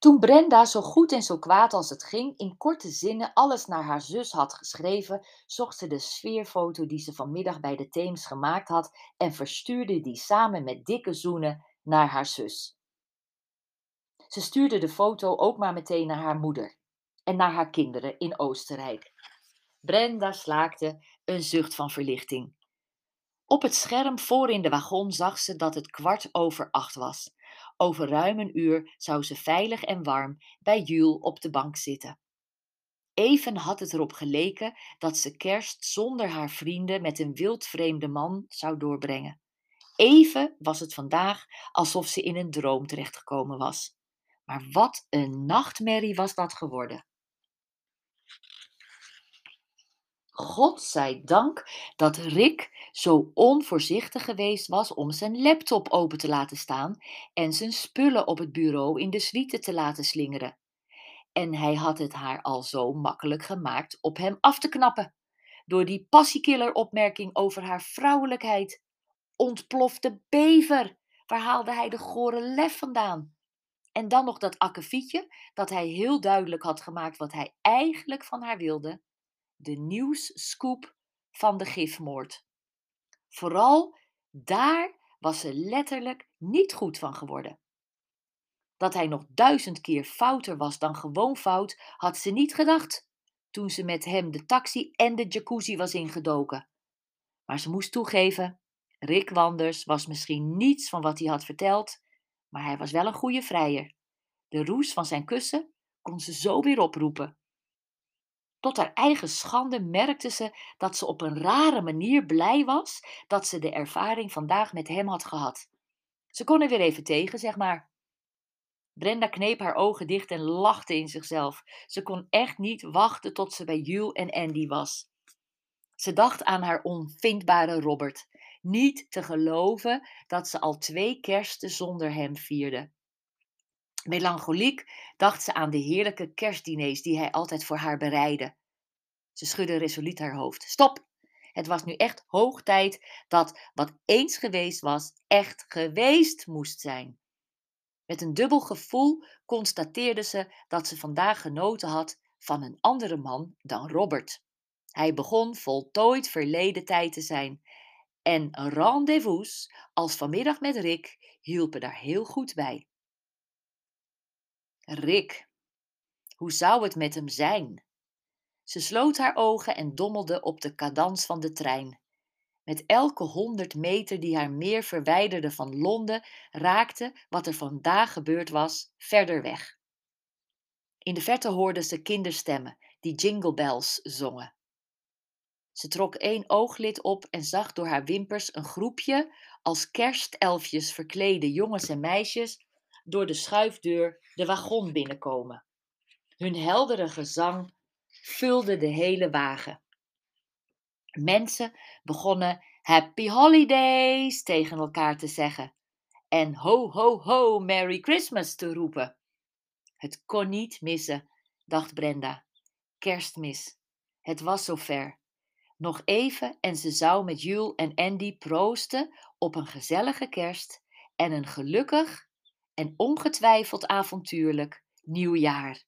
Toen Brenda zo goed en zo kwaad als het ging in korte zinnen alles naar haar zus had geschreven, zocht ze de sfeerfoto die ze vanmiddag bij de Theems gemaakt had en verstuurde die samen met dikke zoenen naar haar zus. Ze stuurde de foto ook maar meteen naar haar moeder en naar haar kinderen in Oostenrijk. Brenda slaakte een zucht van verlichting. Op het scherm voor in de wagon zag ze dat het kwart over acht was. Over ruim een uur zou ze veilig en warm bij Jules op de bank zitten. Even had het erop geleken dat ze kerst zonder haar vrienden met een wildvreemde man zou doorbrengen. Even was het vandaag alsof ze in een droom terechtgekomen was. Maar wat een nachtmerrie was dat geworden. God zij dank dat Rick zo onvoorzichtig geweest was om zijn laptop open te laten staan en zijn spullen op het bureau in de suite te laten slingeren. En hij had het haar al zo makkelijk gemaakt op hem af te knappen. Door die passiekiller opmerking over haar vrouwelijkheid. Ontplofte bever! Waar haalde hij de gore lef vandaan? En dan nog dat akkefietje, dat hij heel duidelijk had gemaakt wat hij eigenlijk van haar wilde de nieuwsscoop van de gifmoord. Vooral daar was ze letterlijk niet goed van geworden. Dat hij nog duizend keer fouter was dan gewoon fout, had ze niet gedacht toen ze met hem de taxi en de jacuzzi was ingedoken. Maar ze moest toegeven, Rick Wanders was misschien niets van wat hij had verteld, maar hij was wel een goede vrijer. De roes van zijn kussen kon ze zo weer oproepen. Tot haar eigen schande merkte ze dat ze op een rare manier blij was dat ze de ervaring vandaag met hem had gehad. Ze kon er weer even tegen, zeg maar. Brenda kneep haar ogen dicht en lachte in zichzelf. Ze kon echt niet wachten tot ze bij Jules en Andy was. Ze dacht aan haar onvindbare Robert. Niet te geloven dat ze al twee kersten zonder hem vierde. Melancholiek dacht ze aan de heerlijke kerstdiners die hij altijd voor haar bereidde. Ze schudde resoluut haar hoofd. Stop! Het was nu echt hoog tijd dat wat eens geweest was, echt geweest moest zijn. Met een dubbel gevoel constateerde ze dat ze vandaag genoten had van een andere man dan Robert. Hij begon voltooid verleden tijd te zijn. En rendezvous als vanmiddag met Rick hielpen daar heel goed bij. Rick. Hoe zou het met hem zijn? Ze sloot haar ogen en dommelde op de cadans van de trein. Met elke honderd meter die haar meer verwijderde van Londen, raakte wat er vandaag gebeurd was verder weg. In de verte hoorde ze kinderstemmen die jingle bells zongen. Ze trok één ooglid op en zag door haar wimpers een groepje als kerstelfjes verklede jongens en meisjes door de schuifdeur de wagon binnenkomen. Hun heldere gezang vulde de hele wagen. Mensen begonnen Happy Holidays tegen elkaar te zeggen en Ho, ho, ho, Merry Christmas te roepen. Het kon niet missen, dacht Brenda. Kerstmis. Het was zover. Nog even en ze zou met Jules en Andy proosten op een gezellige kerst en een gelukkig en ongetwijfeld avontuurlijk nieuwjaar.